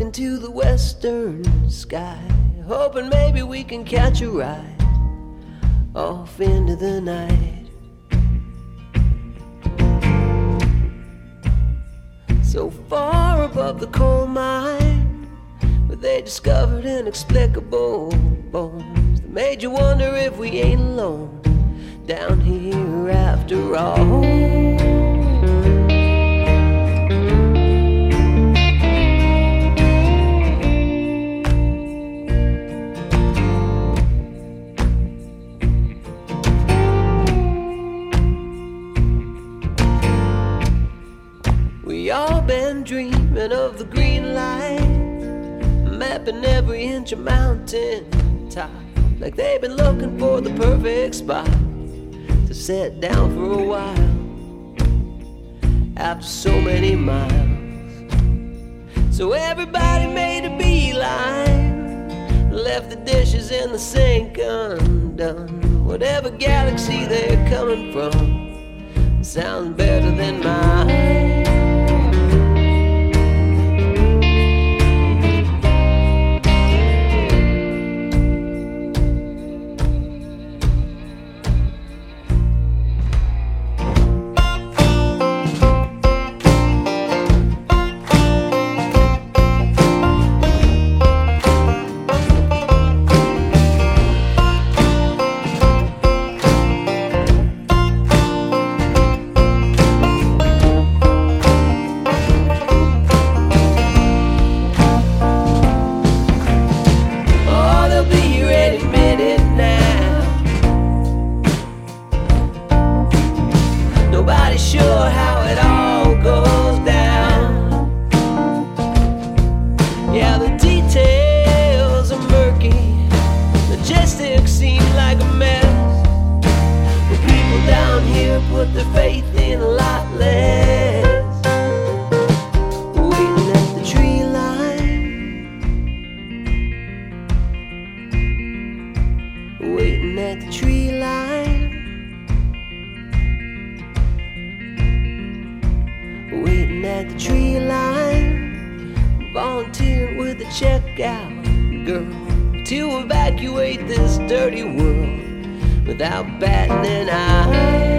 Looking to the western sky, hoping maybe we can catch a ride off into the night. So far above the coal mine, where they discovered inexplicable bones that made you wonder if we ain't alone down here after all. Of the green light, mapping every inch of mountain top, like they've been looking for the perfect spot to sit down for a while. After so many miles, so everybody made a beeline, left the dishes in the sink undone. Whatever galaxy they're coming from sounds better than mine. Nobody's sure how it all goes down. Yeah, the details are murky. Logistics seem like a mess. But people down here put their faith in a lot less. Waiting at the tree line. waiting at the tree tree line. Volunteering with the checkout girl to evacuate this dirty world without batting an eye.